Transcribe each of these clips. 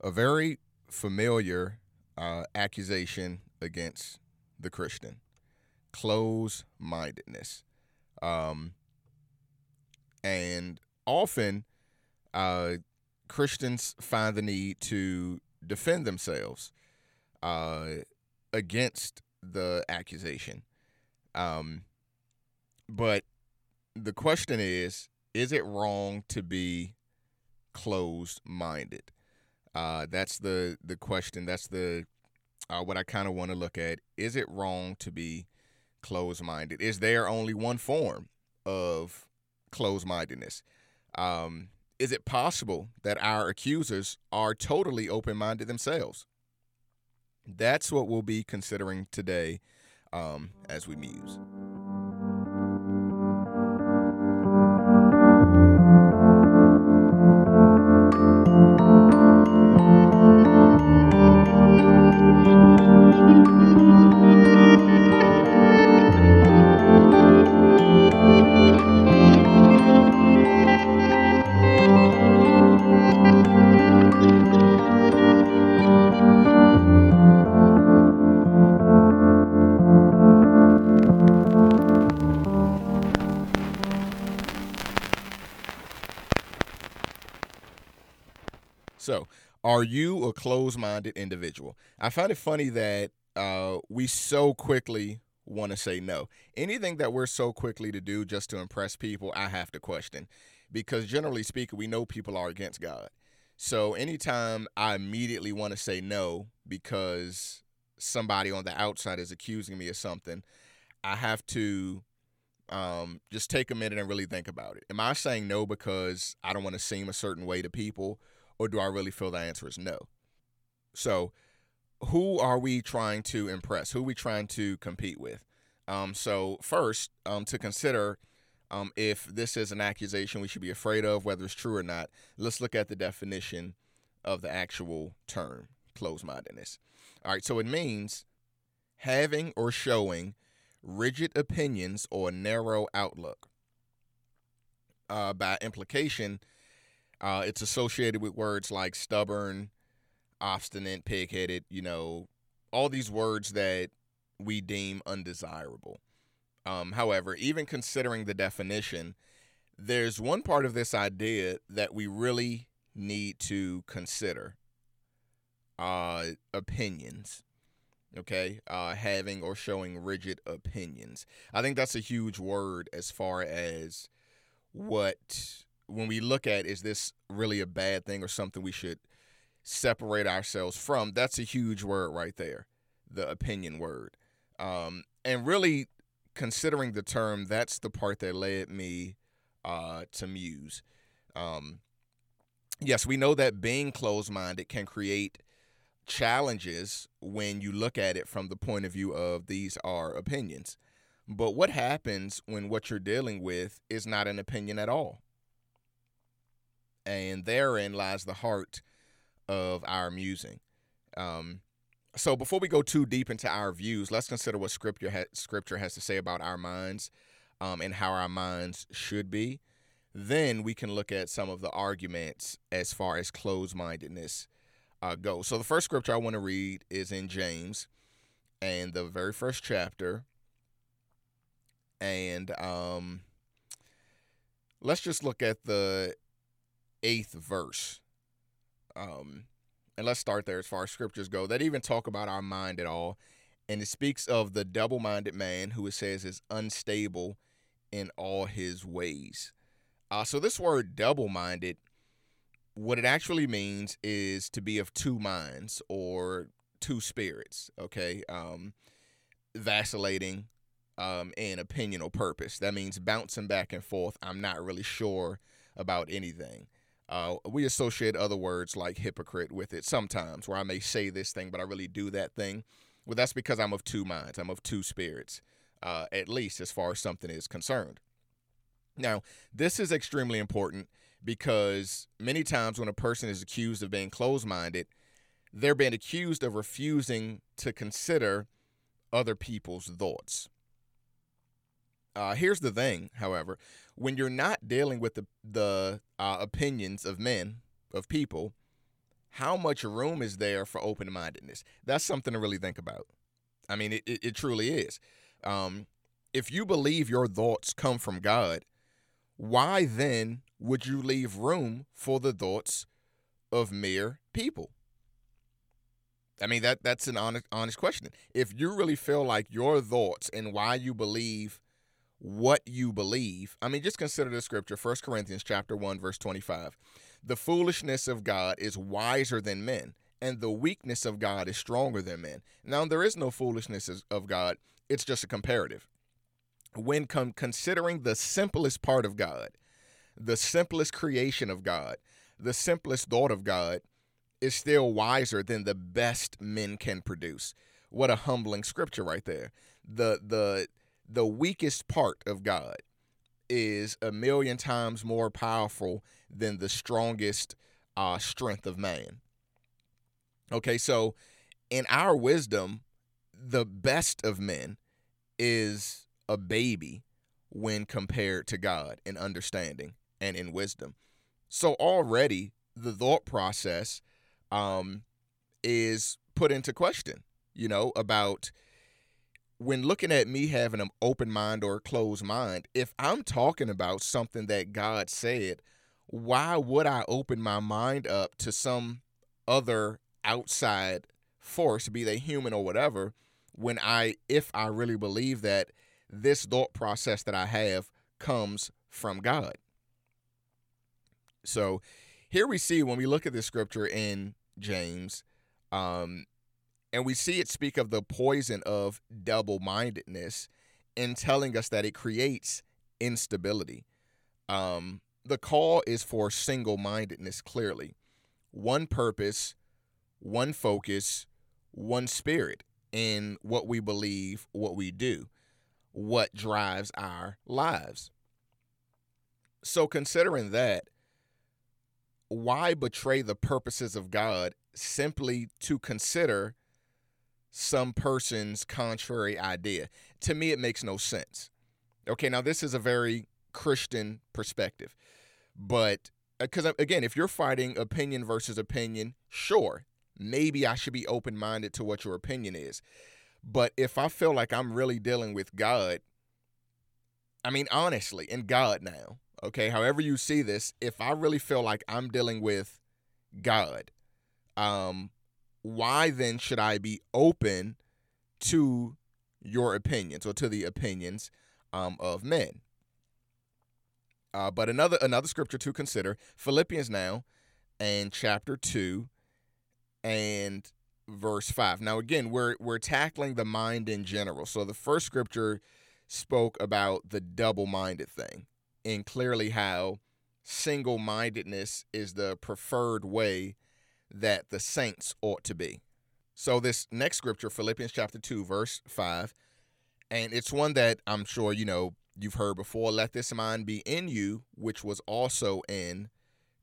a very familiar uh, accusation against the Christian close mindedness. Um, and often, uh, Christians find the need to defend themselves uh, against the accusation. Um, but the question is is it wrong to be closed minded? Uh, that's the the question. That's the uh, what I kind of want to look at. Is it wrong to be closed minded? Is there only one form of closed mindedness? Um, is it possible that our accusers are totally open minded themselves? That's what we'll be considering today um, as we muse. So, are you a closed minded individual? I find it funny that uh, we so quickly want to say no. Anything that we're so quickly to do just to impress people, I have to question. Because generally speaking, we know people are against God. So anytime I immediately want to say no because somebody on the outside is accusing me of something, I have to um, just take a minute and really think about it. Am I saying no because I don't want to seem a certain way to people? Or do I really feel the answer is no? So, who are we trying to impress? Who are we trying to compete with? Um, so, first, um, to consider um, if this is an accusation we should be afraid of, whether it's true or not, let's look at the definition of the actual term closed mindedness. All right, so it means having or showing rigid opinions or narrow outlook. Uh, by implication, uh, it's associated with words like stubborn, obstinate, pig-headed. You know, all these words that we deem undesirable. Um, however, even considering the definition, there's one part of this idea that we really need to consider uh, opinions. Okay, uh, having or showing rigid opinions. I think that's a huge word as far as what when we look at is this really a bad thing or something we should separate ourselves from? That's a huge word right there the opinion word. Um, and really considering the term that's the part that led me uh, to muse. Um, yes we know that being closed-minded can create challenges when you look at it from the point of view of these are opinions. But what happens when what you're dealing with is not an opinion at all and therein lies the heart of our musing. Um, so before we go too deep into our views, let's consider what scripture ha- scripture has to say about our minds um, and how our minds should be. Then we can look at some of the arguments as far as closed mindedness uh, goes. So the first scripture I want to read is in James, and the very first chapter. And um, let's just look at the eighth verse. Um, and let's start there as far as scriptures go that even talk about our mind at all. And it speaks of the double minded man who it says is unstable in all his ways. Uh, so, this word double minded, what it actually means is to be of two minds or two spirits, okay? Um, vacillating um, in opinion or purpose. That means bouncing back and forth. I'm not really sure about anything. Uh, we associate other words like hypocrite with it sometimes, where I may say this thing, but I really do that thing. Well, that's because I'm of two minds, I'm of two spirits, uh, at least as far as something is concerned. Now, this is extremely important because many times when a person is accused of being closed minded, they're being accused of refusing to consider other people's thoughts. Uh, here's the thing, however, when you're not dealing with the the uh, opinions of men of people, how much room is there for open mindedness? That's something to really think about. I mean, it, it, it truly is. Um, if you believe your thoughts come from God, why then would you leave room for the thoughts of mere people? I mean that that's an honest honest question. If you really feel like your thoughts and why you believe what you believe, I mean just consider the scripture, 1 Corinthians chapter 1 verse 25. The foolishness of God is wiser than men, and the weakness of God is stronger than men. Now there is no foolishness of God. It's just a comparative. When com- considering the simplest part of God, the simplest creation of God, the simplest thought of God, is still wiser than the best men can produce. What a humbling scripture right there. The the the weakest part of God is a million times more powerful than the strongest uh, strength of man. Okay, so in our wisdom, the best of men is a baby when compared to God in understanding and in wisdom. So already the thought process um, is put into question, you know, about when looking at me having an open mind or a closed mind, if I'm talking about something that God said, why would I open my mind up to some other outside force, be they human or whatever, when I, if I really believe that this thought process that I have comes from God? So here we see when we look at this scripture in James, um, and we see it speak of the poison of double mindedness in telling us that it creates instability. Um, the call is for single mindedness, clearly. One purpose, one focus, one spirit in what we believe, what we do, what drives our lives. So, considering that, why betray the purposes of God simply to consider some person's contrary idea? To me, it makes no sense. Okay, now this is a very Christian perspective, but because uh, again, if you're fighting opinion versus opinion, sure, maybe I should be open minded to what your opinion is. But if I feel like I'm really dealing with God, I mean, honestly, in God now, okay, however you see this, if I really feel like I'm dealing with God, um, why then should I be open to your opinions or to the opinions um, of men? Uh, but another another scripture to consider Philippians now and chapter two and verse five. Now again, we're we're tackling the mind in general. So the first scripture spoke about the double minded thing and clearly how single mindedness is the preferred way that the saints ought to be. So, this next scripture, Philippians chapter 2, verse 5, and it's one that I'm sure you know you've heard before let this mind be in you, which was also in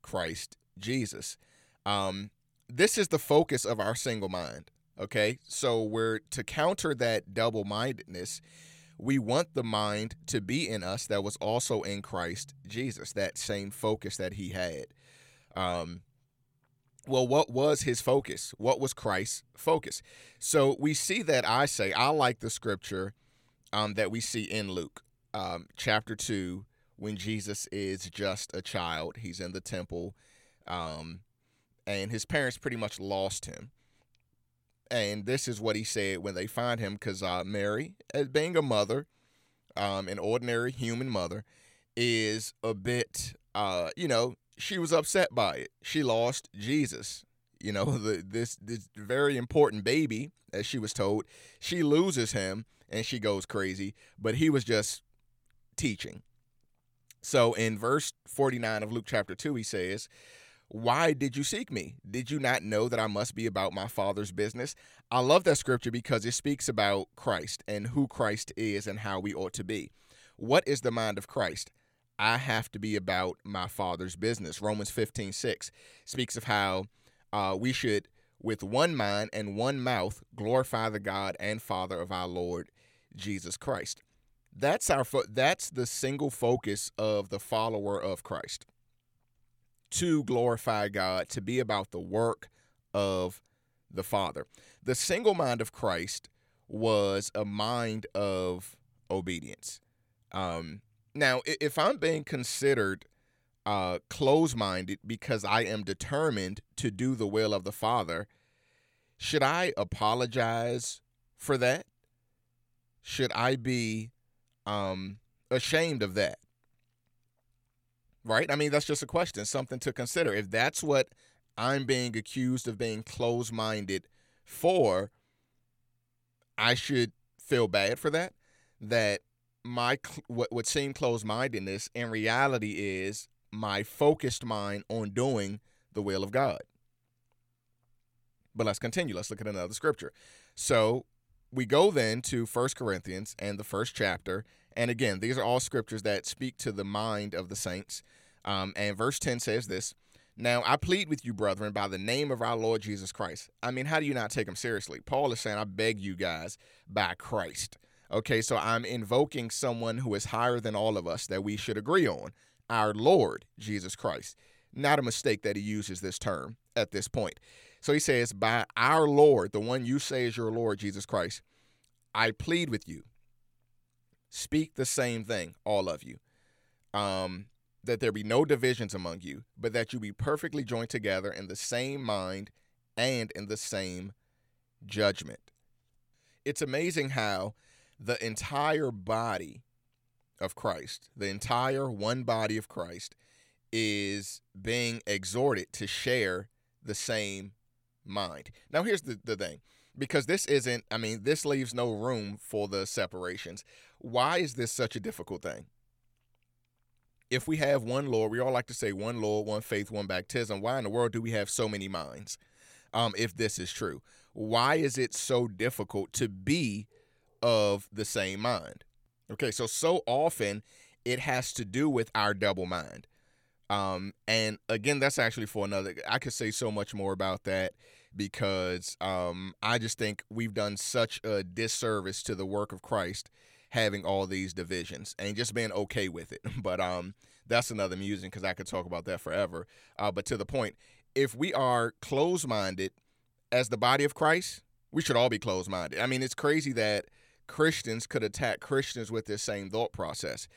Christ Jesus. Um, this is the focus of our single mind. Okay. So, we're to counter that double mindedness we want the mind to be in us that was also in Christ Jesus, that same focus that he had. Um, well, what was his focus? What was Christ's focus? So we see that I say, I like the scripture um, that we see in Luke um, chapter 2 when Jesus is just a child. He's in the temple, um, and his parents pretty much lost him. And this is what he said when they find him, because uh, Mary, as being a mother, um, an ordinary human mother, is a bit, uh, you know, she was upset by it. She lost Jesus. You know, the, this this very important baby, as she was told, she loses him and she goes crazy. But he was just teaching. So in verse 49 of Luke chapter 2, he says, why did you seek me? Did you not know that I must be about my Father's business? I love that scripture because it speaks about Christ and who Christ is and how we ought to be. What is the mind of Christ? I have to be about my Father's business. Romans 15 6 speaks of how uh, we should, with one mind and one mouth, glorify the God and Father of our Lord Jesus Christ. That's our fo- that's the single focus of the follower of Christ to glorify God, to be about the work of the Father. The single mind of Christ was a mind of obedience. Um, now, if I'm being considered uh, close minded because I am determined to do the will of the Father, should I apologize for that? Should I be um, ashamed of that? Right? I mean, that's just a question, something to consider. If that's what I'm being accused of being close minded for, I should feel bad for that. That my what would seem close mindedness in reality is my focused mind on doing the will of God. But let's continue. Let's look at another scripture. So we go then to First Corinthians and the first chapter. And again, these are all scriptures that speak to the mind of the saints. Um, and verse 10 says this Now I plead with you, brethren, by the name of our Lord Jesus Christ. I mean, how do you not take him seriously? Paul is saying, I beg you guys, by Christ. Okay, so I'm invoking someone who is higher than all of us that we should agree on our Lord Jesus Christ. Not a mistake that he uses this term at this point. So he says, By our Lord, the one you say is your Lord Jesus Christ, I plead with you. Speak the same thing, all of you. Um, that there be no divisions among you, but that you be perfectly joined together in the same mind and in the same judgment. It's amazing how the entire body of Christ, the entire one body of Christ, is being exhorted to share the same mind. Now, here's the, the thing because this isn't, I mean, this leaves no room for the separations. Why is this such a difficult thing? If we have one Lord, we all like to say one Lord, one faith, one baptism. Why in the world do we have so many minds? Um, if this is true, why is it so difficult to be of the same mind? Okay, so so often it has to do with our double mind. Um, and again, that's actually for another. I could say so much more about that because um, I just think we've done such a disservice to the work of Christ having all these divisions and just being okay with it. But um, that's another musing because I could talk about that forever. Uh, but to the point, if we are closed minded as the body of Christ, we should all be closed minded. I mean, it's crazy that Christians could attack Christians with this same thought process.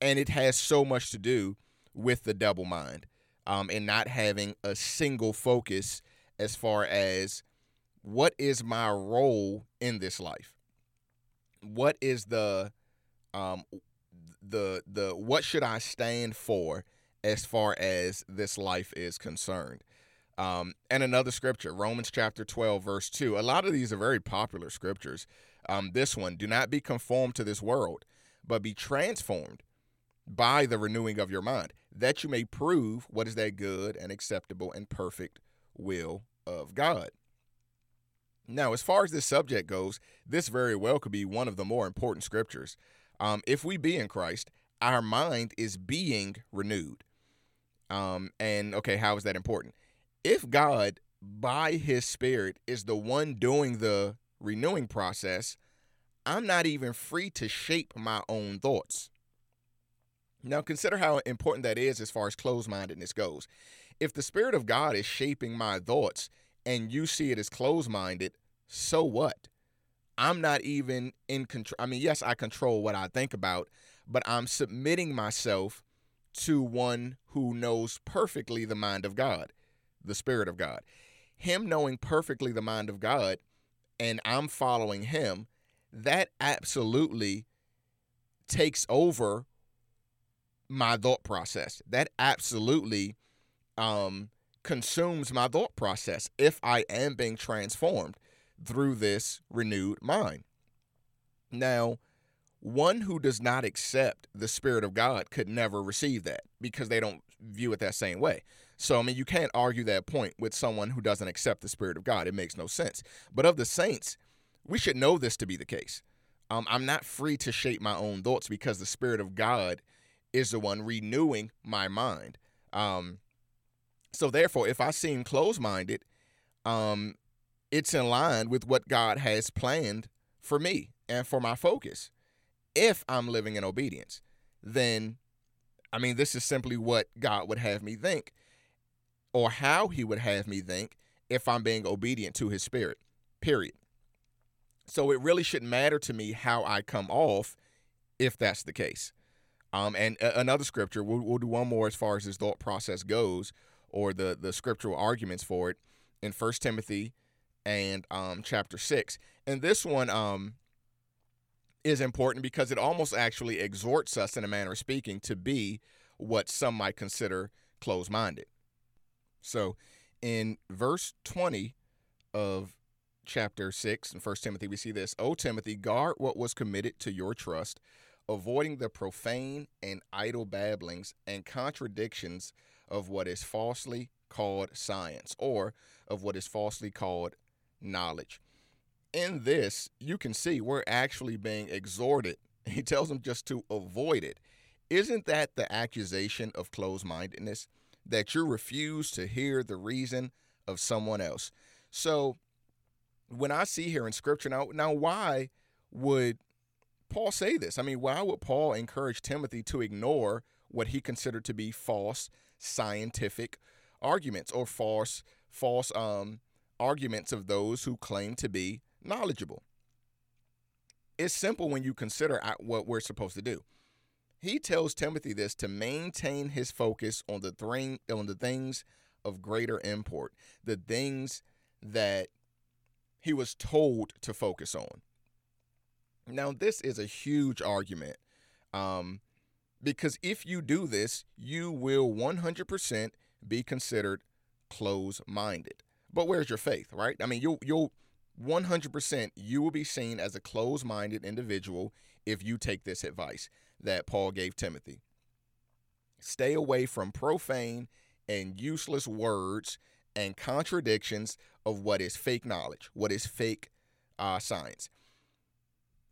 And it has so much to do with the double mind um, and not having a single focus as far as what is my role in this life? What is the um the the what should I stand for as far as this life is concerned? Um, and another scripture, Romans chapter 12, verse 2. A lot of these are very popular scriptures. Um, this one, do not be conformed to this world, but be transformed by the renewing of your mind, that you may prove what is that good and acceptable and perfect will of God. Now, as far as this subject goes, this very well could be one of the more important scriptures. Um, if we be in Christ, our mind is being renewed. Um, and okay, how is that important? If God, by his Spirit, is the one doing the renewing process, I'm not even free to shape my own thoughts. Now, consider how important that is as far as closed mindedness goes. If the Spirit of God is shaping my thoughts and you see it as closed minded, so what? I'm not even in control. I mean, yes, I control what I think about, but I'm submitting myself to one who knows perfectly the mind of God, the Spirit of God. Him knowing perfectly the mind of God and I'm following him, that absolutely takes over my thought process. That absolutely um, consumes my thought process if I am being transformed through this renewed mind. Now, one who does not accept the Spirit of God could never receive that because they don't view it that same way. So, I mean, you can't argue that point with someone who doesn't accept the Spirit of God. It makes no sense. But of the saints, we should know this to be the case. Um, I'm not free to shape my own thoughts because the Spirit of God is the one renewing my mind. Um, so, therefore, if I seem closed minded, um, it's in line with what God has planned for me and for my focus. If I'm living in obedience, then, I mean, this is simply what God would have me think or how he would have me think, if I'm being obedient to his spirit. Period. So it really shouldn't matter to me how I come off if that's the case. Um, and another scripture, we'll, we'll do one more as far as this thought process goes, or the the scriptural arguments for it in First Timothy and um, chapter six. And this one um, is important because it almost actually exhorts us, in a manner of speaking, to be what some might consider closed minded. So, in verse 20 of chapter 6 in 1 Timothy, we see this O Timothy, guard what was committed to your trust, avoiding the profane and idle babblings and contradictions of what is falsely called science or of what is falsely called knowledge. In this, you can see we're actually being exhorted. He tells them just to avoid it. Isn't that the accusation of closed mindedness? That you refuse to hear the reason of someone else. So, when I see here in scripture now, now why would Paul say this? I mean, why would Paul encourage Timothy to ignore what he considered to be false scientific arguments or false false um, arguments of those who claim to be knowledgeable? It's simple when you consider what we're supposed to do. He tells Timothy this to maintain his focus on the thing on the things of greater import, the things that he was told to focus on. Now, this is a huge argument um, because if you do this, you will 100% be considered close minded. But where's your faith, right? I mean, you'll, you'll 100% you will be seen as a close minded individual if you take this advice that Paul gave Timothy. Stay away from profane and useless words and contradictions of what is fake knowledge, what is fake uh, science.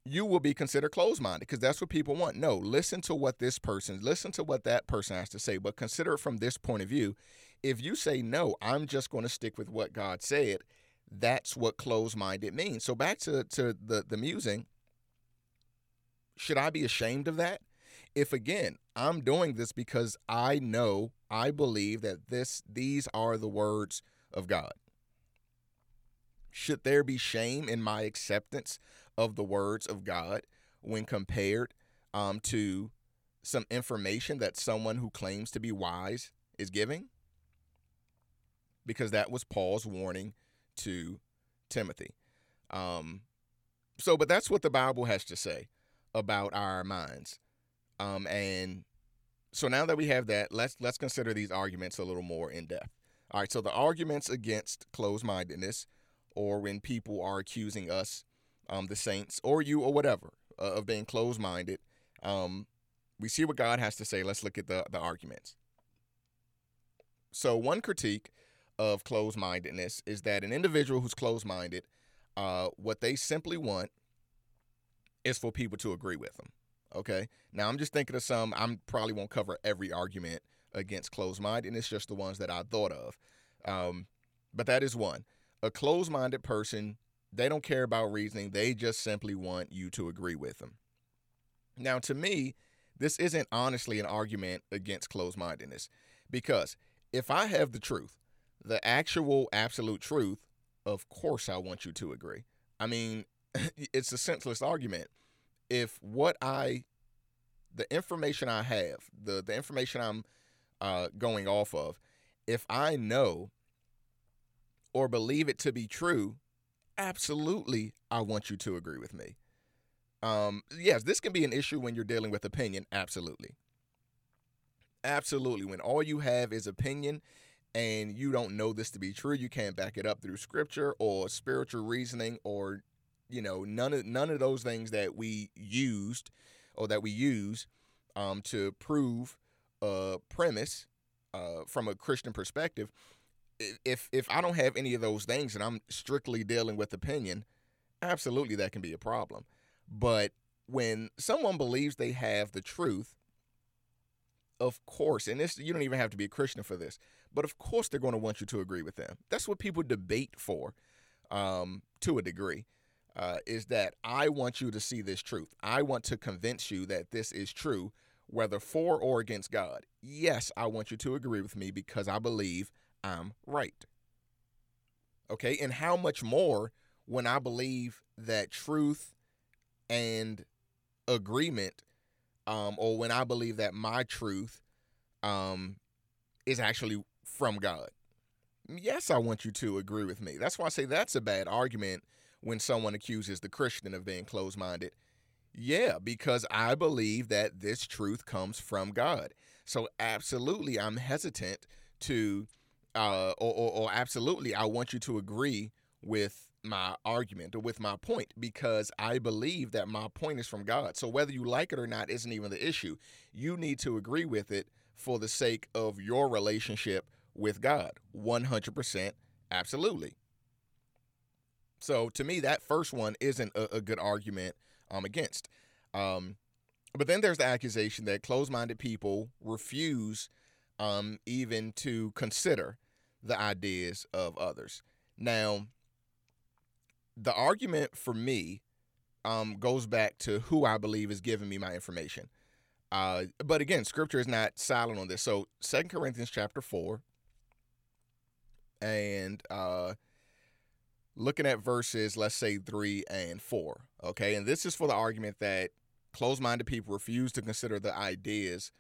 You will be considered closed minded because that's what people want. No, listen to what this person, listen to what that person has to say, but consider it from this point of view. If you say, no, I'm just going to stick with what God said, that's what closed minded means. So back to, to the, the musing, should I be ashamed of that? If again, I'm doing this because I know, I believe that this these are the words of God. Should there be shame in my acceptance of the words of God when compared um, to some information that someone who claims to be wise is giving? Because that was Paul's warning to Timothy. Um, so, but that's what the Bible has to say about our minds. Um, and so now that we have that, let's let's consider these arguments a little more in depth. All right, so the arguments against closed-mindedness, or when people are accusing us, um, the saints, or you, or whatever, uh, of being closed-minded, um, we see what God has to say. Let's look at the the arguments. So one critique of closed-mindedness is that an individual who's closed-minded, uh, what they simply want is for people to agree with them. Okay. Now I'm just thinking of some. I'm probably won't cover every argument against closed mind, and it's just the ones that I thought of. Um, but that is one. A closed minded person, they don't care about reasoning. They just simply want you to agree with them. Now, to me, this isn't honestly an argument against closed mindedness because if I have the truth, the actual absolute truth, of course I want you to agree. I mean, it's a senseless argument if what I the information I have, the the information I'm uh, going off of, if I know or believe it to be true, absolutely, I want you to agree with me. Um, yes, this can be an issue when you're dealing with opinion. Absolutely, absolutely. When all you have is opinion and you don't know this to be true, you can't back it up through scripture or spiritual reasoning or you know none of none of those things that we used or that we use um, to prove a premise uh, from a Christian perspective. If if I don't have any of those things and I'm strictly dealing with opinion, absolutely that can be a problem. But when someone believes they have the truth, of course, and this you don't even have to be a Christian for this, but of course they're going to want you to agree with them. That's what people debate for, um, to a degree uh, is that I want you to see this truth. I want to convince you that this is true, whether for or against God. Yes, I want you to agree with me because I believe I'm right. Okay. And how much more when I believe that truth and agreement, um, or when I believe that my truth um, is actually from God. Yes, I want you to agree with me. That's why I say that's a bad argument when someone accuses the Christian of being closed minded. Yeah, because I believe that this truth comes from God. So, absolutely, I'm hesitant to, uh, or, or, or absolutely, I want you to agree with my argument or with my point because I believe that my point is from God. So, whether you like it or not isn't even the issue. You need to agree with it for the sake of your relationship with God. 100%, absolutely. So to me, that first one isn't a, a good argument um, against. Um, but then there's the accusation that closed minded people refuse um, even to consider the ideas of others. Now, the argument for me um, goes back to who I believe is giving me my information. Uh, but again, scripture is not silent on this. So Second Corinthians chapter 4 and uh, looking at verses, let's say 3 and 4. Okay. And this is for the argument that closed minded people refuse to consider the ideas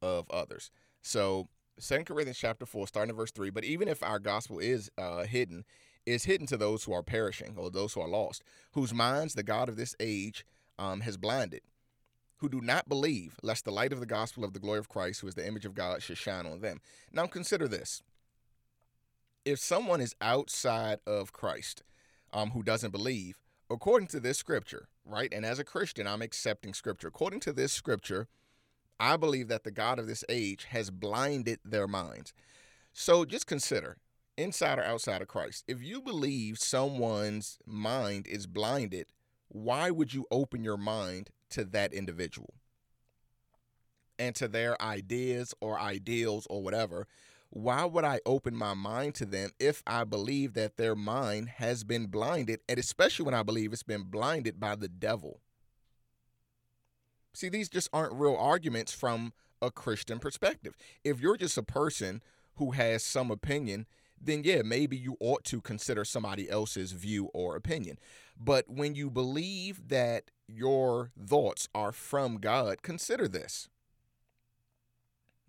of others. So, Second Corinthians chapter 4, starting at verse 3. But even if our gospel is uh, hidden, is hidden to those who are perishing or those who are lost, whose minds the God of this age um, has blinded, who do not believe, lest the light of the gospel of the glory of Christ, who is the image of God, should shine on them. Now consider this if someone is outside of Christ, um, who doesn't believe, according to this scripture, right? And as a Christian, I'm accepting scripture. According to this scripture, I believe that the God of this age has blinded their minds. So just consider inside or outside of Christ. If you believe someone's mind is blinded, why would you open your mind to that individual and to their ideas or ideals or whatever why would I open my mind to them if I believe that their mind has been blinded, and especially when I believe it's been blinded by the devil? See, these just aren't real arguments from a Christian perspective. If you're just a person who has some opinion, then yeah, maybe you ought to consider somebody else's view or opinion. But when you believe that your thoughts are from God, consider this.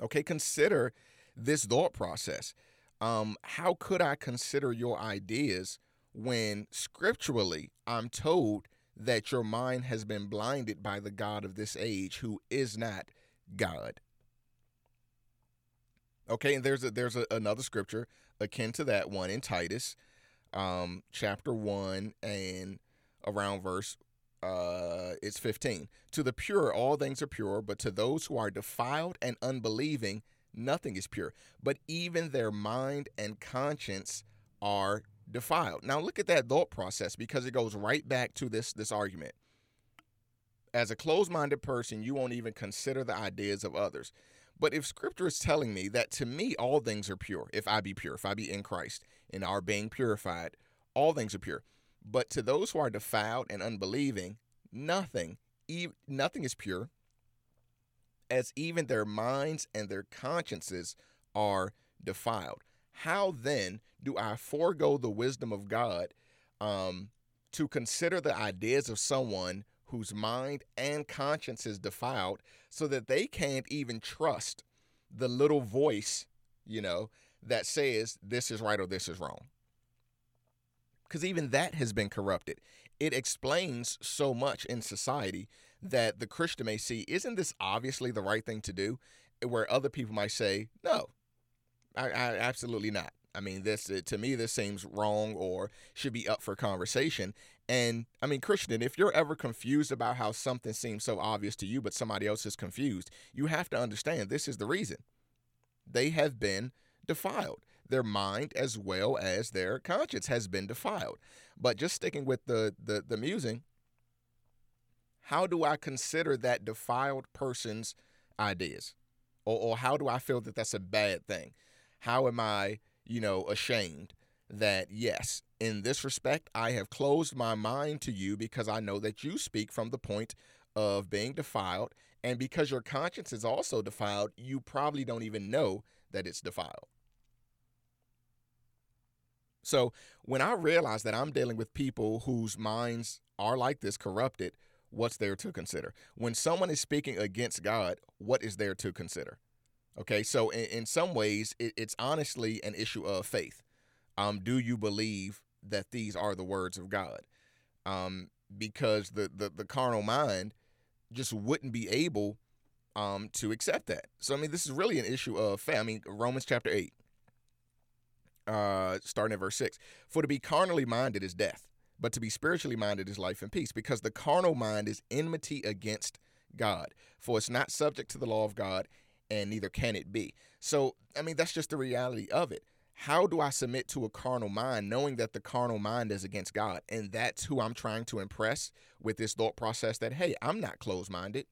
Okay, consider this thought process. Um, how could I consider your ideas when scripturally I'm told that your mind has been blinded by the God of this age who is not God? Okay, and there's a, there's a, another scripture akin to that one in Titus, um, chapter one and around verse uh, it's 15. To the pure, all things are pure, but to those who are defiled and unbelieving, nothing is pure, but even their mind and conscience are defiled. Now look at that thought process because it goes right back to this this argument. As a closed-minded person, you won't even consider the ideas of others. But if scripture is telling me that to me all things are pure, if I be pure, if I be in Christ and are being purified, all things are pure. But to those who are defiled and unbelieving, nothing, nothing is pure, as even their minds and their consciences are defiled. How then do I forego the wisdom of God um, to consider the ideas of someone whose mind and conscience is defiled so that they can't even trust the little voice, you know, that says this is right or this is wrong? Because even that has been corrupted. It explains so much in society that the Christian may see, isn't this obviously the right thing to do? Where other people might say, no, I, I absolutely not. I mean, this uh, to me, this seems wrong or should be up for conversation. And I mean, Christian, if you're ever confused about how something seems so obvious to you, but somebody else is confused, you have to understand this is the reason. They have been defiled. Their mind as well as their conscience has been defiled. But just sticking with the the, the musing, how do I consider that defiled person's ideas? Or, or how do I feel that that's a bad thing? How am I, you know, ashamed that, yes, in this respect, I have closed my mind to you because I know that you speak from the point of being defiled. And because your conscience is also defiled, you probably don't even know that it's defiled. So when I realize that I'm dealing with people whose minds are like this, corrupted, what's there to consider? When someone is speaking against God, what is there to consider? Okay, so in, in some ways, it, it's honestly an issue of faith. Um, do you believe that these are the words of God? Um, because the, the the carnal mind just wouldn't be able um, to accept that. So I mean, this is really an issue of faith. I mean, Romans chapter eight, uh, starting at verse six: For to be carnally minded is death, but to be spiritually minded is life and peace. Because the carnal mind is enmity against God, for it's not subject to the law of God, and neither can it be. So I mean, that's just the reality of it. How do I submit to a carnal mind knowing that the carnal mind is against God? And that's who I'm trying to impress with this thought process that, hey, I'm not closed minded.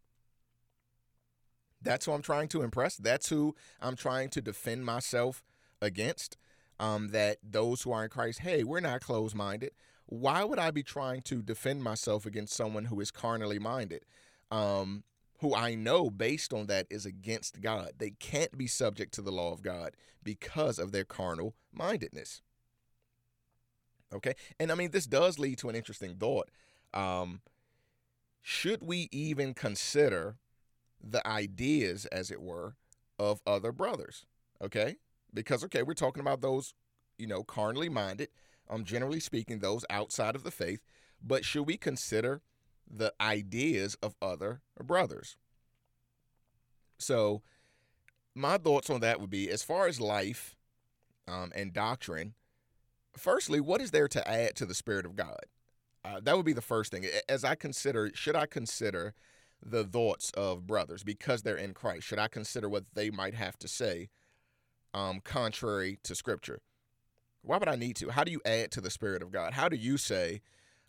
That's who I'm trying to impress. That's who I'm trying to defend myself against. Um, that those who are in Christ, hey, we're not closed minded. Why would I be trying to defend myself against someone who is carnally minded? Um, who I know based on that is against God. They can't be subject to the law of God because of their carnal mindedness. Okay. And I mean, this does lead to an interesting thought. Um, should we even consider the ideas, as it were, of other brothers? Okay. Because, okay, we're talking about those, you know, carnally minded, um, generally speaking, those outside of the faith. But should we consider the ideas of other brothers. So, my thoughts on that would be as far as life um, and doctrine, firstly, what is there to add to the Spirit of God? Uh, that would be the first thing. As I consider, should I consider the thoughts of brothers because they're in Christ? Should I consider what they might have to say um, contrary to Scripture? Why would I need to? How do you add to the Spirit of God? How do you say,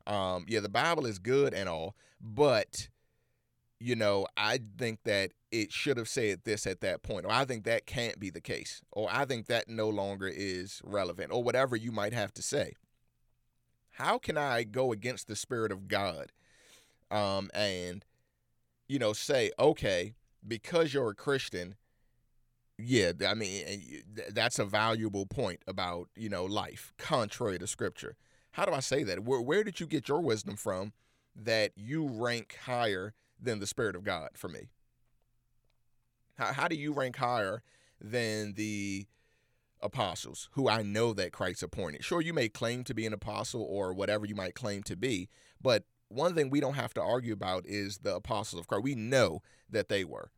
um, yeah, the Bible is good and all, but you know, I think that it should have said this at that point, or I think that can't be the case, or I think that no longer is relevant, or whatever you might have to say. How can I go against the Spirit of God um, and, you know, say, okay, because you're a Christian, yeah, I mean, that's a valuable point about, you know, life, contrary to Scripture how do I say that? Where, where did you get your wisdom from that you rank higher than the Spirit of God for me? How, how do you rank higher than the apostles who I know that Christ appointed? Sure, you may claim to be an apostle or whatever you might claim to be, but one thing we don't have to argue about is the apostles of Christ. We know that they were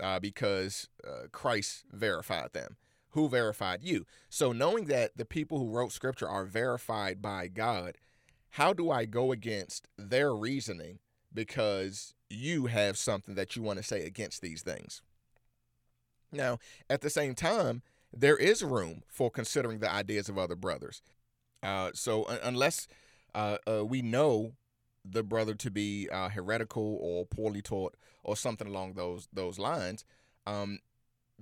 uh, because uh, Christ verified them who verified you. So knowing that the people who wrote scripture are verified by God, how do I go against their reasoning because you have something that you want to say against these things? Now, at the same time, there is room for considering the ideas of other brothers. Uh, so uh, unless uh, uh, we know the brother to be uh, heretical or poorly taught or something along those those lines, um,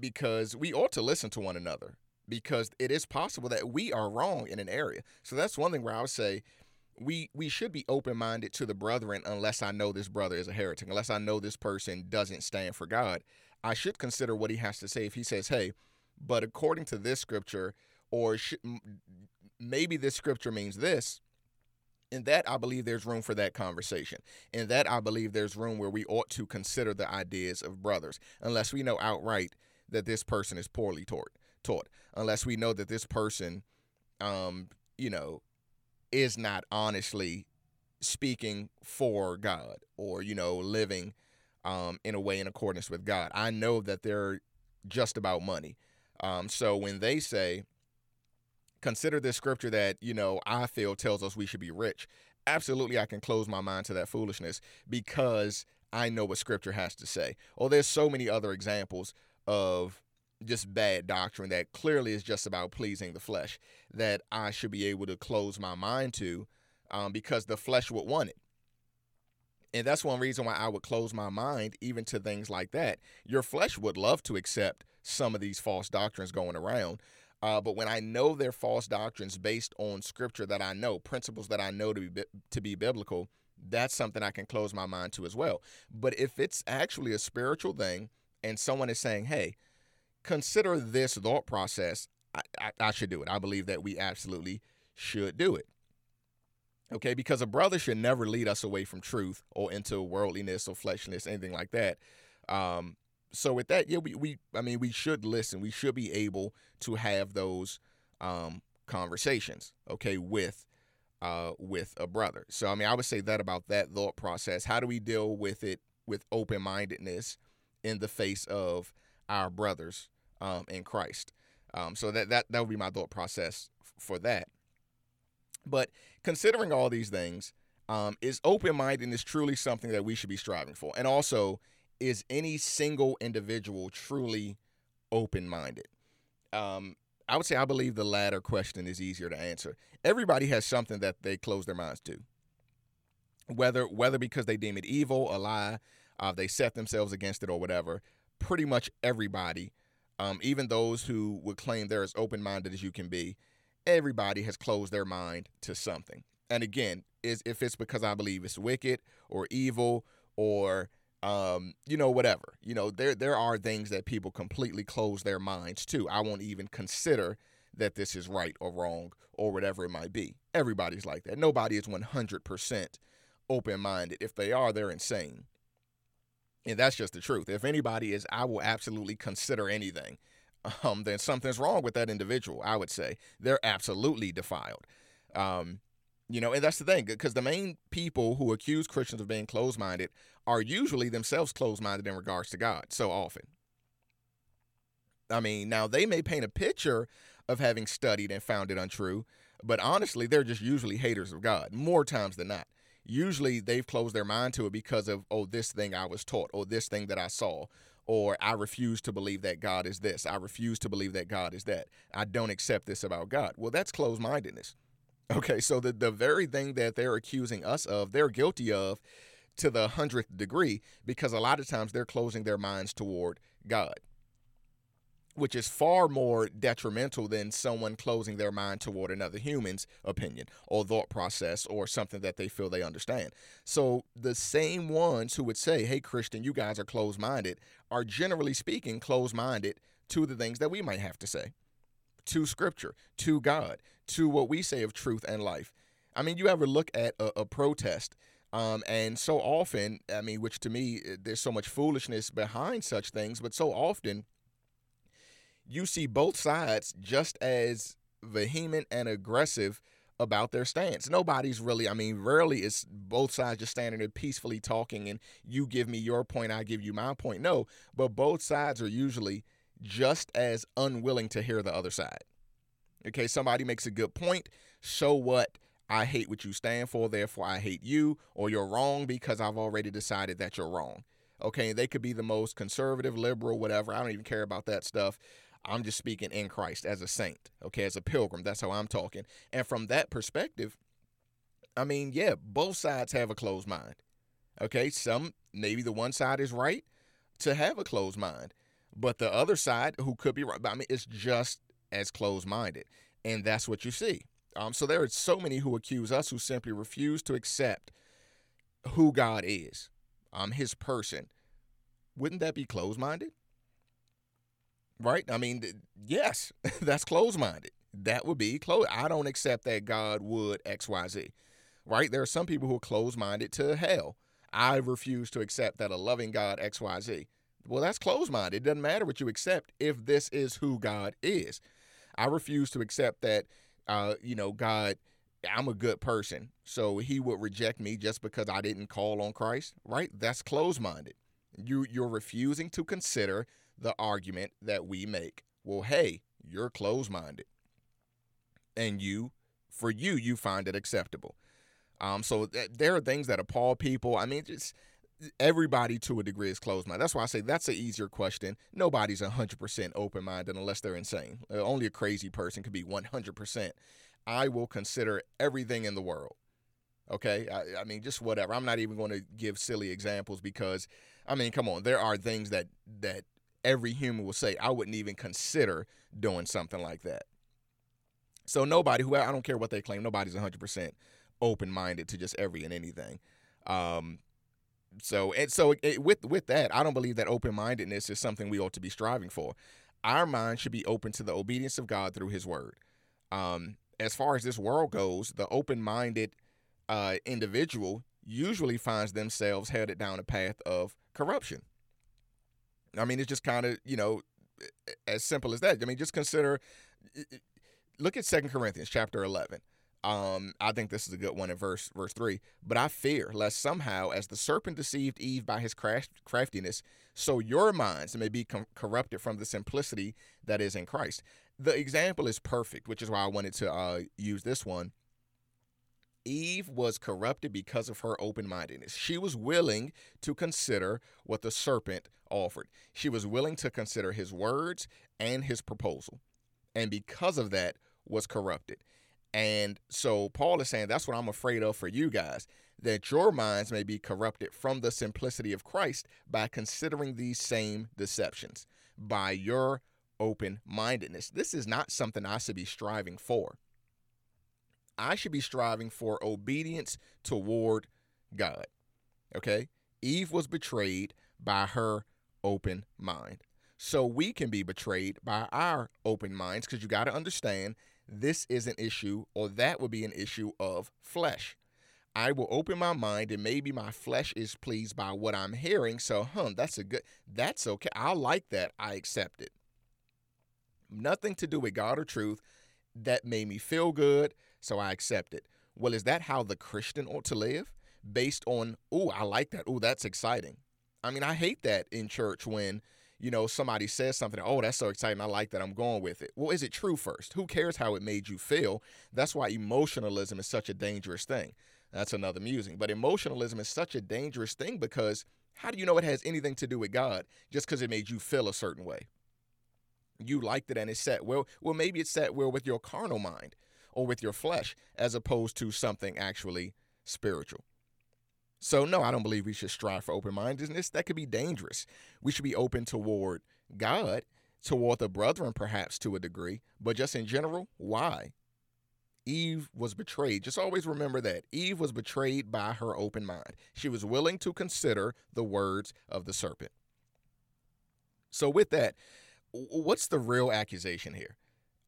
because we ought to listen to one another because it is possible that we are wrong in an area. So that's one thing where I would say we we should be open minded to the brethren unless I know this brother is a heretic, unless I know this person doesn't stand for God. I should consider what he has to say. If he says, "Hey, but according to this scripture," or maybe this scripture means this, in that I believe there's room for that conversation. In that I believe there's room where we ought to consider the ideas of brothers, unless we know outright that this person is poorly taught, taught unless we know that this person, um, you know, is not honestly speaking for God or, you know, living um, in a way in accordance with God. I know that they're just about money. Um, so when they say, consider this scripture that, you know, I feel tells us we should be rich, absolutely I can close my mind to that foolishness because I know what scripture has to say. Or there's so many other examples of just bad doctrine that clearly is just about pleasing the flesh that I should be able to close my mind to um, because the flesh would want it. And that's one reason why I would close my mind even to things like that. Your flesh would love to accept some of these false doctrines going around. Uh, but when I know they're false doctrines based on scripture that I know, principles that I know to be to be biblical, that's something I can close my mind to as well. But if it's actually a spiritual thing and someone is saying, hey, consider this thought process, I, I, I should do it. I believe that we absolutely should do it. Okay, because a brother should never lead us away from truth or into worldliness or fleshliness, anything like that. Um, so with that, yeah, we, we I mean we should listen. We should be able to have those um, conversations, okay, with uh, with a brother. So I mean, I would say that about that thought process. How do we deal with it with open mindedness in the face of our brothers um, in Christ? Um, so that that that would be my thought process for that. But considering all these things, um, is open mindedness truly something that we should be striving for? And also, is any single individual truly open minded? Um, I would say I believe the latter question is easier to answer. Everybody has something that they close their minds to, whether whether because they deem it evil, a lie, uh, they set themselves against it, or whatever. Pretty much everybody, um, even those who would claim they're as open minded as you can be, everybody has closed their mind to something. And again, is if it's because I believe it's wicked or evil or um, you know, whatever. You know, there there are things that people completely close their minds to. I won't even consider that this is right or wrong or whatever it might be. Everybody's like that. Nobody is 100% open-minded. If they are, they're insane. And that's just the truth. If anybody is, I will absolutely consider anything. Um, then something's wrong with that individual. I would say they're absolutely defiled. Um, you know, and that's the thing, because the main people who accuse Christians of being closed minded are usually themselves closed minded in regards to God so often. I mean, now they may paint a picture of having studied and found it untrue, but honestly, they're just usually haters of God more times than not. Usually they've closed their mind to it because of, oh, this thing I was taught, or this thing that I saw, or I refuse to believe that God is this. I refuse to believe that God is that. I don't accept this about God. Well, that's closed mindedness. Okay, so the, the very thing that they're accusing us of, they're guilty of to the hundredth degree because a lot of times they're closing their minds toward God, which is far more detrimental than someone closing their mind toward another human's opinion or thought process or something that they feel they understand. So the same ones who would say, hey, Christian, you guys are closed minded, are generally speaking closed minded to the things that we might have to say to scripture, to God, to what we say of truth and life. I mean, you ever look at a, a protest, um, and so often, I mean, which to me, eh, there's so much foolishness behind such things, but so often you see both sides just as vehement and aggressive about their stance. Nobody's really, I mean, rarely is both sides just standing there peacefully talking and you give me your point, I give you my point. No, but both sides are usually just as unwilling to hear the other side. Okay, somebody makes a good point. So what? I hate what you stand for, therefore I hate you, or you're wrong because I've already decided that you're wrong. Okay, they could be the most conservative, liberal, whatever. I don't even care about that stuff. I'm just speaking in Christ as a saint, okay, as a pilgrim. That's how I'm talking. And from that perspective, I mean, yeah, both sides have a closed mind. Okay, some maybe the one side is right to have a closed mind. But the other side, who could be right, I mean, it's just as closed minded. And that's what you see. Um, so there are so many who accuse us who simply refuse to accept who God is, um, his person. Wouldn't that be closed minded? Right? I mean, yes, that's closed minded. That would be close. I don't accept that God would XYZ. Right? There are some people who are closed minded to hell. I refuse to accept that a loving God XYZ. Well, that's closed minded. It doesn't matter what you accept if this is who God is. I refuse to accept that, uh, you know, God, I'm a good person. So he would reject me just because I didn't call on Christ, right? That's closed minded. You, you're refusing to consider the argument that we make. Well, hey, you're closed minded. And you, for you, you find it acceptable. Um, so th- there are things that appall people. I mean, just everybody to a degree is closed minded. That's why I say that's an easier question. Nobody's 100% open minded unless they're insane. Uh, only a crazy person could be 100%. I will consider everything in the world. Okay. I, I, mean, just whatever. I'm not even going to give silly examples because, I mean, come on. There are things that, that every human will say, I wouldn't even consider doing something like that. So nobody who, I don't care what they claim, nobody's 100% open minded to just every and anything. Um, so and so it, with with that, I don't believe that open mindedness is something we ought to be striving for. our mind should be open to the obedience of God through His Word. Um, as far as this world goes, the open-minded uh, individual usually finds themselves headed down a path of corruption. I mean, it's just kind of you know as simple as that. I mean, just consider. Look at Second Corinthians chapter eleven. Um, I think this is a good one in verse verse three. But I fear lest somehow, as the serpent deceived Eve by his craft, craftiness, so your minds may be com- corrupted from the simplicity that is in Christ. The example is perfect, which is why I wanted to uh, use this one. Eve was corrupted because of her open mindedness. She was willing to consider what the serpent offered. She was willing to consider his words and his proposal. And because of that, was corrupted. And so Paul is saying that's what I'm afraid of for you guys that your minds may be corrupted from the simplicity of Christ by considering these same deceptions, by your open mindedness. This is not something I should be striving for. I should be striving for obedience toward God. Okay? Eve was betrayed by her open mind. So we can be betrayed by our open minds because you got to understand this is an issue, or that would be an issue of flesh. I will open my mind and maybe my flesh is pleased by what I'm hearing. So, huh, that's a good, that's okay. I like that. I accept it. Nothing to do with God or truth. That made me feel good. So I accept it. Well, is that how the Christian ought to live? Based on, oh, I like that. Oh, that's exciting. I mean, I hate that in church when you know, somebody says something, oh, that's so exciting. I like that. I'm going with it. Well, is it true first? Who cares how it made you feel? That's why emotionalism is such a dangerous thing. That's another musing. But emotionalism is such a dangerous thing because how do you know it has anything to do with God just because it made you feel a certain way? You liked it and it sat well. Well, maybe it sat well with your carnal mind or with your flesh as opposed to something actually spiritual. So, no, I don't believe we should strive for open mindedness. That could be dangerous. We should be open toward God, toward the brethren, perhaps to a degree, but just in general, why? Eve was betrayed. Just always remember that. Eve was betrayed by her open mind. She was willing to consider the words of the serpent. So, with that, what's the real accusation here?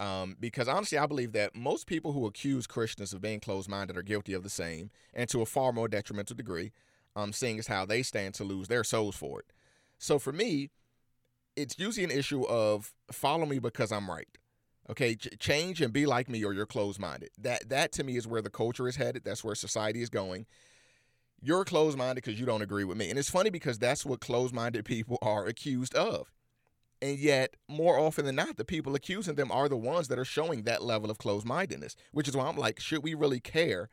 Um, because honestly, I believe that most people who accuse Christians of being closed minded are guilty of the same, and to a far more detrimental degree, um, seeing as how they stand to lose their souls for it. So for me, it's usually an issue of follow me because I'm right. Okay, Ch- change and be like me, or you're closed minded. That that to me is where the culture is headed. That's where society is going. You're closed minded because you don't agree with me, and it's funny because that's what closed minded people are accused of. And yet, more often than not, the people accusing them are the ones that are showing that level of closed mindedness, which is why I'm like, should we really care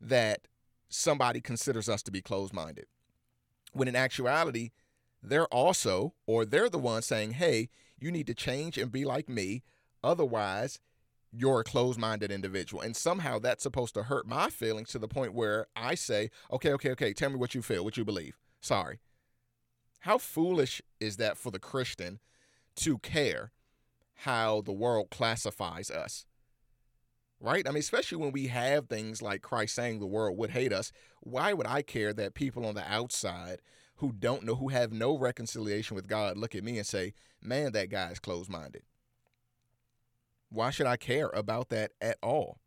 that somebody considers us to be closed minded? When in actuality, they're also, or they're the ones saying, hey, you need to change and be like me. Otherwise, you're a closed minded individual. And somehow that's supposed to hurt my feelings to the point where I say, okay, okay, okay, tell me what you feel, what you believe. Sorry. How foolish is that for the Christian to care how the world classifies us. Right? I mean, especially when we have things like Christ saying the world would hate us, why would I care that people on the outside who don't know, who have no reconciliation with God, look at me and say, man, that guy is closed minded? Why should I care about that at all?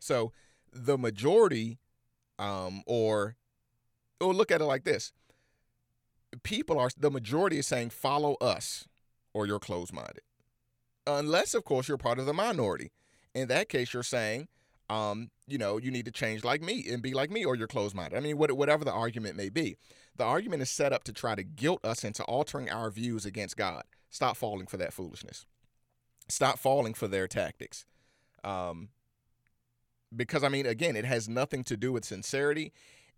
So the majority, um, or, or look at it like this people are the majority is saying follow us or you're closed minded. Unless, of course, you're part of the minority. In that case, you're saying, um, you know, you need to change like me and be like me or you're closed minded. I mean, whatever the argument may be. The argument is set up to try to guilt us into altering our views against God. Stop falling for that foolishness. Stop falling for their tactics. Um, because, I mean, again, it has nothing to do with sincerity.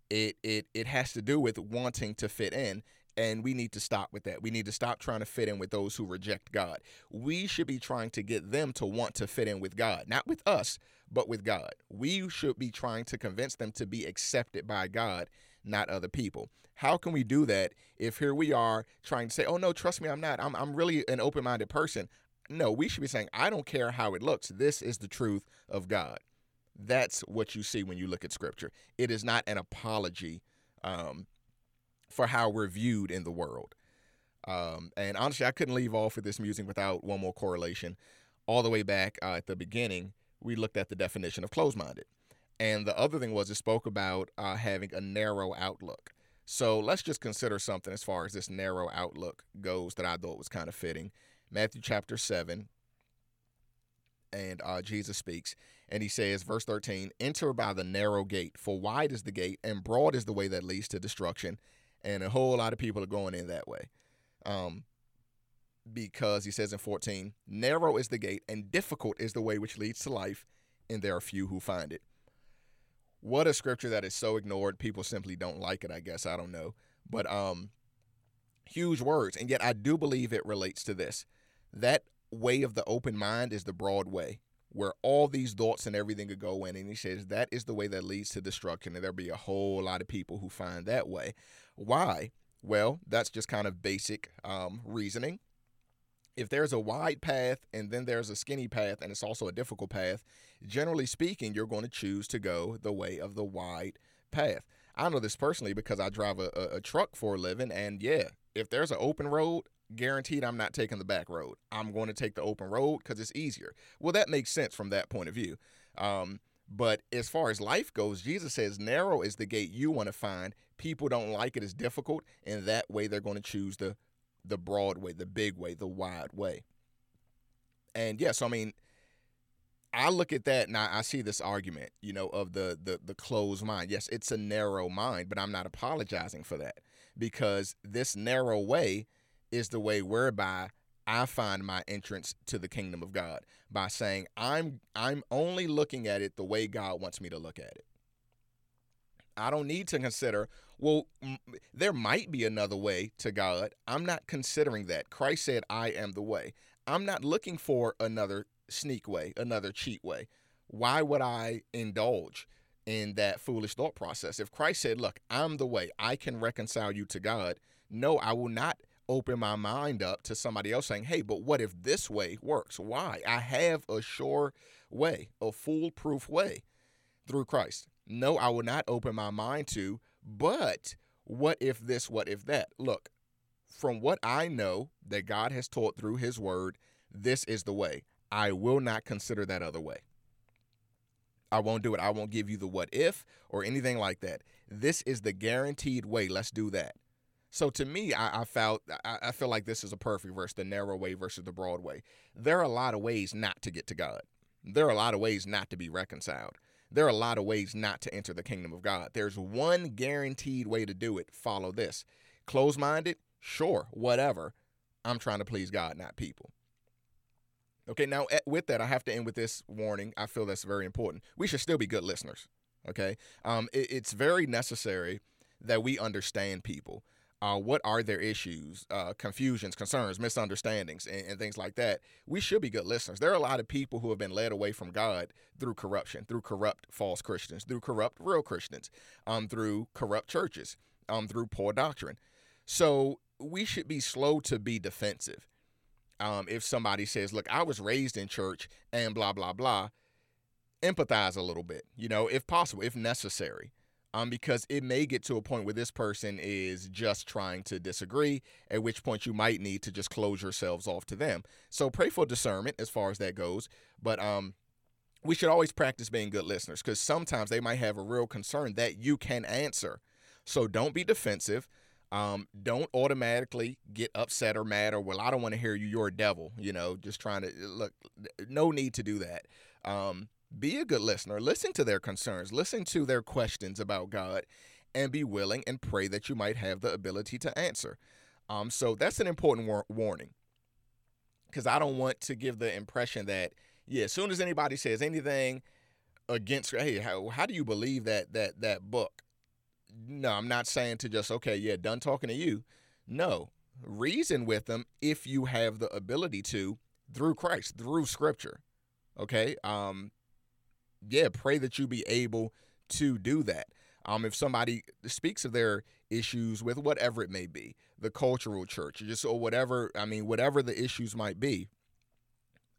It, it, it has to do with wanting to fit in and we need to stop with that. We need to stop trying to fit in with those who reject God. We should be trying to get them to want to fit in with God, not with us, but with God. We should be trying to convince them to be accepted by God, not other people. How can we do that if here we are trying to say, oh, no, trust me, I'm not. I'm, I'm really an open minded person. No, we should be saying, I don't care how it looks. This is the truth of God. That's what you see when you look at scripture. It is not an apology um, for how we're viewed in the world. Um, and honestly, I couldn't leave off with this music without one more correlation. All the way back uh, at the beginning, we looked at the definition of closed minded. And the other thing was it spoke about uh, having a narrow outlook. So let's just consider something as far as this narrow outlook goes that I thought was kind of fitting. Matthew chapter 7, and uh, Jesus speaks, and he says, verse 13, Enter by the narrow gate, for wide is the gate, and broad is the way that leads to destruction, and a whole lot of people are going in that way. Um, because he says in 14, Narrow is the gate, and difficult is the way which leads to life, and there are few who find it. What a scripture that is so ignored. People simply don't like it, I guess. I don't know. But um huge words. And yet I do believe it relates to this. That way of the open mind is the broad way, where all these thoughts and everything could go in. And he says that is the way that leads to destruction. And there'll be a whole lot of people who find that way. Why? Well, that's just kind of basic um, reasoning. If there's a wide path and then there's a skinny path and it's also a difficult path, generally speaking, you're going to choose to go the way of the wide path. I know this personally because I drive a, a, a truck for a living. And yeah, if there's an open road, guaranteed I'm not taking the back road. I'm going to take the open road because it's easier. Well, that makes sense from that point of view. Um, but as far as life goes, Jesus says, narrow is the gate you want to find. People don't like it as difficult, and that way they're going to choose the the broad way, the big way, the wide way. And yes, yeah, so, I mean, I look at that and I, I, see this argument, you know, of the, the the closed mind. Yes, it's a narrow mind, but I'm not apologizing for that because this narrow way is the way whereby I find my entrance to the kingdom of God by saying I'm I'm only looking at it the way God wants me to look at it. I don't need to consider, well, m- there might be another way to God. I'm not considering that. Christ said, I am the way. I'm not looking for another sneak way, another cheat way. Why would I indulge in that foolish thought process? If Christ said, Look, I'm the way, I can reconcile you to God, no, I will not open my mind up to somebody else saying, Hey, but what if this way works? Why? I have a sure way, a foolproof way through Christ. No, I will not open my mind to, but what if this, what if that? Look, from what I know that God has taught through his word, this is the way. I will not consider that other way. I won't do it. I won't give you the what if or anything like that. This is the guaranteed way. Let's do that. So to me, I, I felt I, I feel like this is a perfect verse: the narrow way versus the broad way. There are a lot of ways not to get to God. There are a lot of ways not to be reconciled. There are a lot of ways not to enter the kingdom of God. There's one guaranteed way to do it. Follow this. Close minded, sure, whatever. I'm trying to please God, not people. Okay, now eh, with that, I have to end with this warning. I feel that's very important. We should still be good listeners. Okay, um, it, it's very necessary that we understand people. Uh, what are their issues, uh, confusions, concerns, misunderstandings, and, and, things like that. We should be good listeners. There are a lot of people who have been led away from God through corruption, through corrupt false Christians, through corrupt real Christians, um, through corrupt churches, um, through poor doctrine. So we should be slow to be defensive um, if somebody says, "Look, I was raised in church," and blah blah blah, empathize a little bit, you know, if possible, if necessary, um, because it may get to a point where this person is just trying to disagree, at which point you might need to just close yourselves off to them. So pray for discernment as far as that goes, but um, we should always practice being good listeners because sometimes they might have a real concern that you can answer. So don't be defensive. Um, don't automatically get upset or mad or well, I don't want to hear you. You're a devil. You know, just trying to look. No need to do that. Um, be a good listener. Listen to their concerns. Listen to their questions about God, and be willing and pray that you might have the ability to answer. Um, so that's an important war- warning because I don't want to give the impression that yeah, as soon as anybody says anything against, hey, how, how do you believe that that that book? no, I'm not saying to just, okay, yeah, done talking to you. No, reason with them if you have the ability to through Christ, through scripture. Okay. Um, yeah, pray that you be able to do that. Um, if somebody speaks of their issues with whatever it may be, the cultural church, just or whatever, I mean, whatever the issues might be,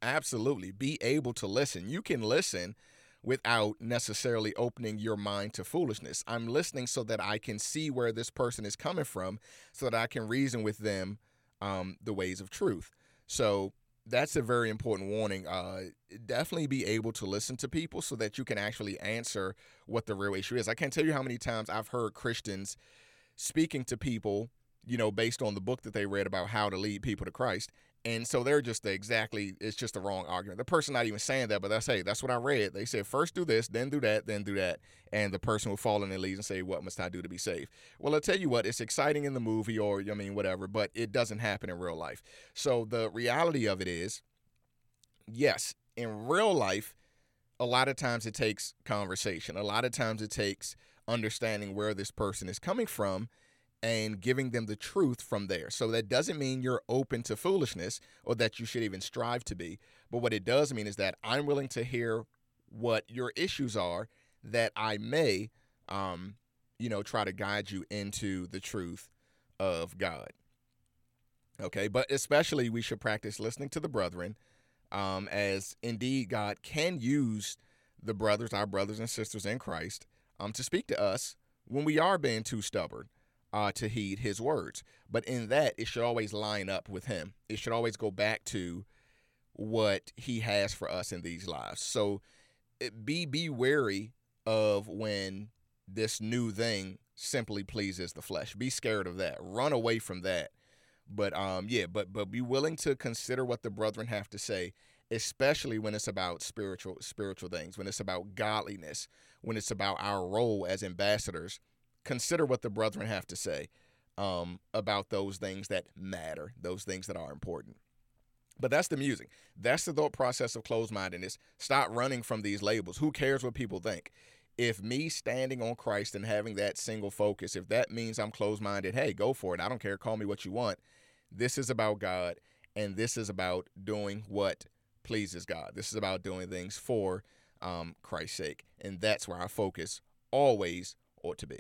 absolutely be able to listen. You can listen without necessarily opening your mind to foolishness. I'm listening so that I can see where this person is coming from, so that I can reason with them um, the ways of truth. So that's a very important warning. Uh, definitely be able to listen to people so that you can actually answer what the real issue is. I can't tell you how many times I've heard Christians speaking to people, you know, based on the book that they read about how to lead people to Christ, and so they're just the exactly, it's just the wrong argument. The person not even saying that, but that's, hey, that's what I read. They said, first do this, then do that, then do that. And the person will fall in their leads and say, what must I do to be saved? Well, I'll tell you what, it's exciting in the movie or, I mean, whatever, but it doesn't happen in real life. So the reality of it is, yes, in real life, a lot of times it takes conversation. A lot of times it takes understanding where this person is coming from and giving them the truth from there. So that doesn't mean you're open to foolishness or that you should even strive to be. But what it does mean is that I'm willing to hear what your issues are that I may, um, you know, try to guide you into the truth of God. Okay, but especially we should practice listening to the brethren, um, as indeed God can use the brothers, our brothers and sisters in Christ, um, to speak to us when we are being too stubborn uh, to heed his words. But in that, it should always line up with him. It should always go back to what he has for us in these lives. So be be wary of when this new thing simply pleases the flesh. Be scared of that. Run away from that. But um yeah, but but be willing to consider what the brethren have to say, especially when it's about spiritual spiritual things, when it's about godliness, when it's about our role as ambassadors consider what the brethren have to say um, about those things that matter, those things that are important. But that's the music. That's the thought process of closed mindedness. Stop running from these labels. Who cares what people think? If me standing on Christ and having that single focus, if that means I'm closed minded, hey, go for it. I don't care. Call me what you want. This is about God, and this is about doing what pleases God. This is about doing things for um, Christ's sake. And that's where our focus always ought to be.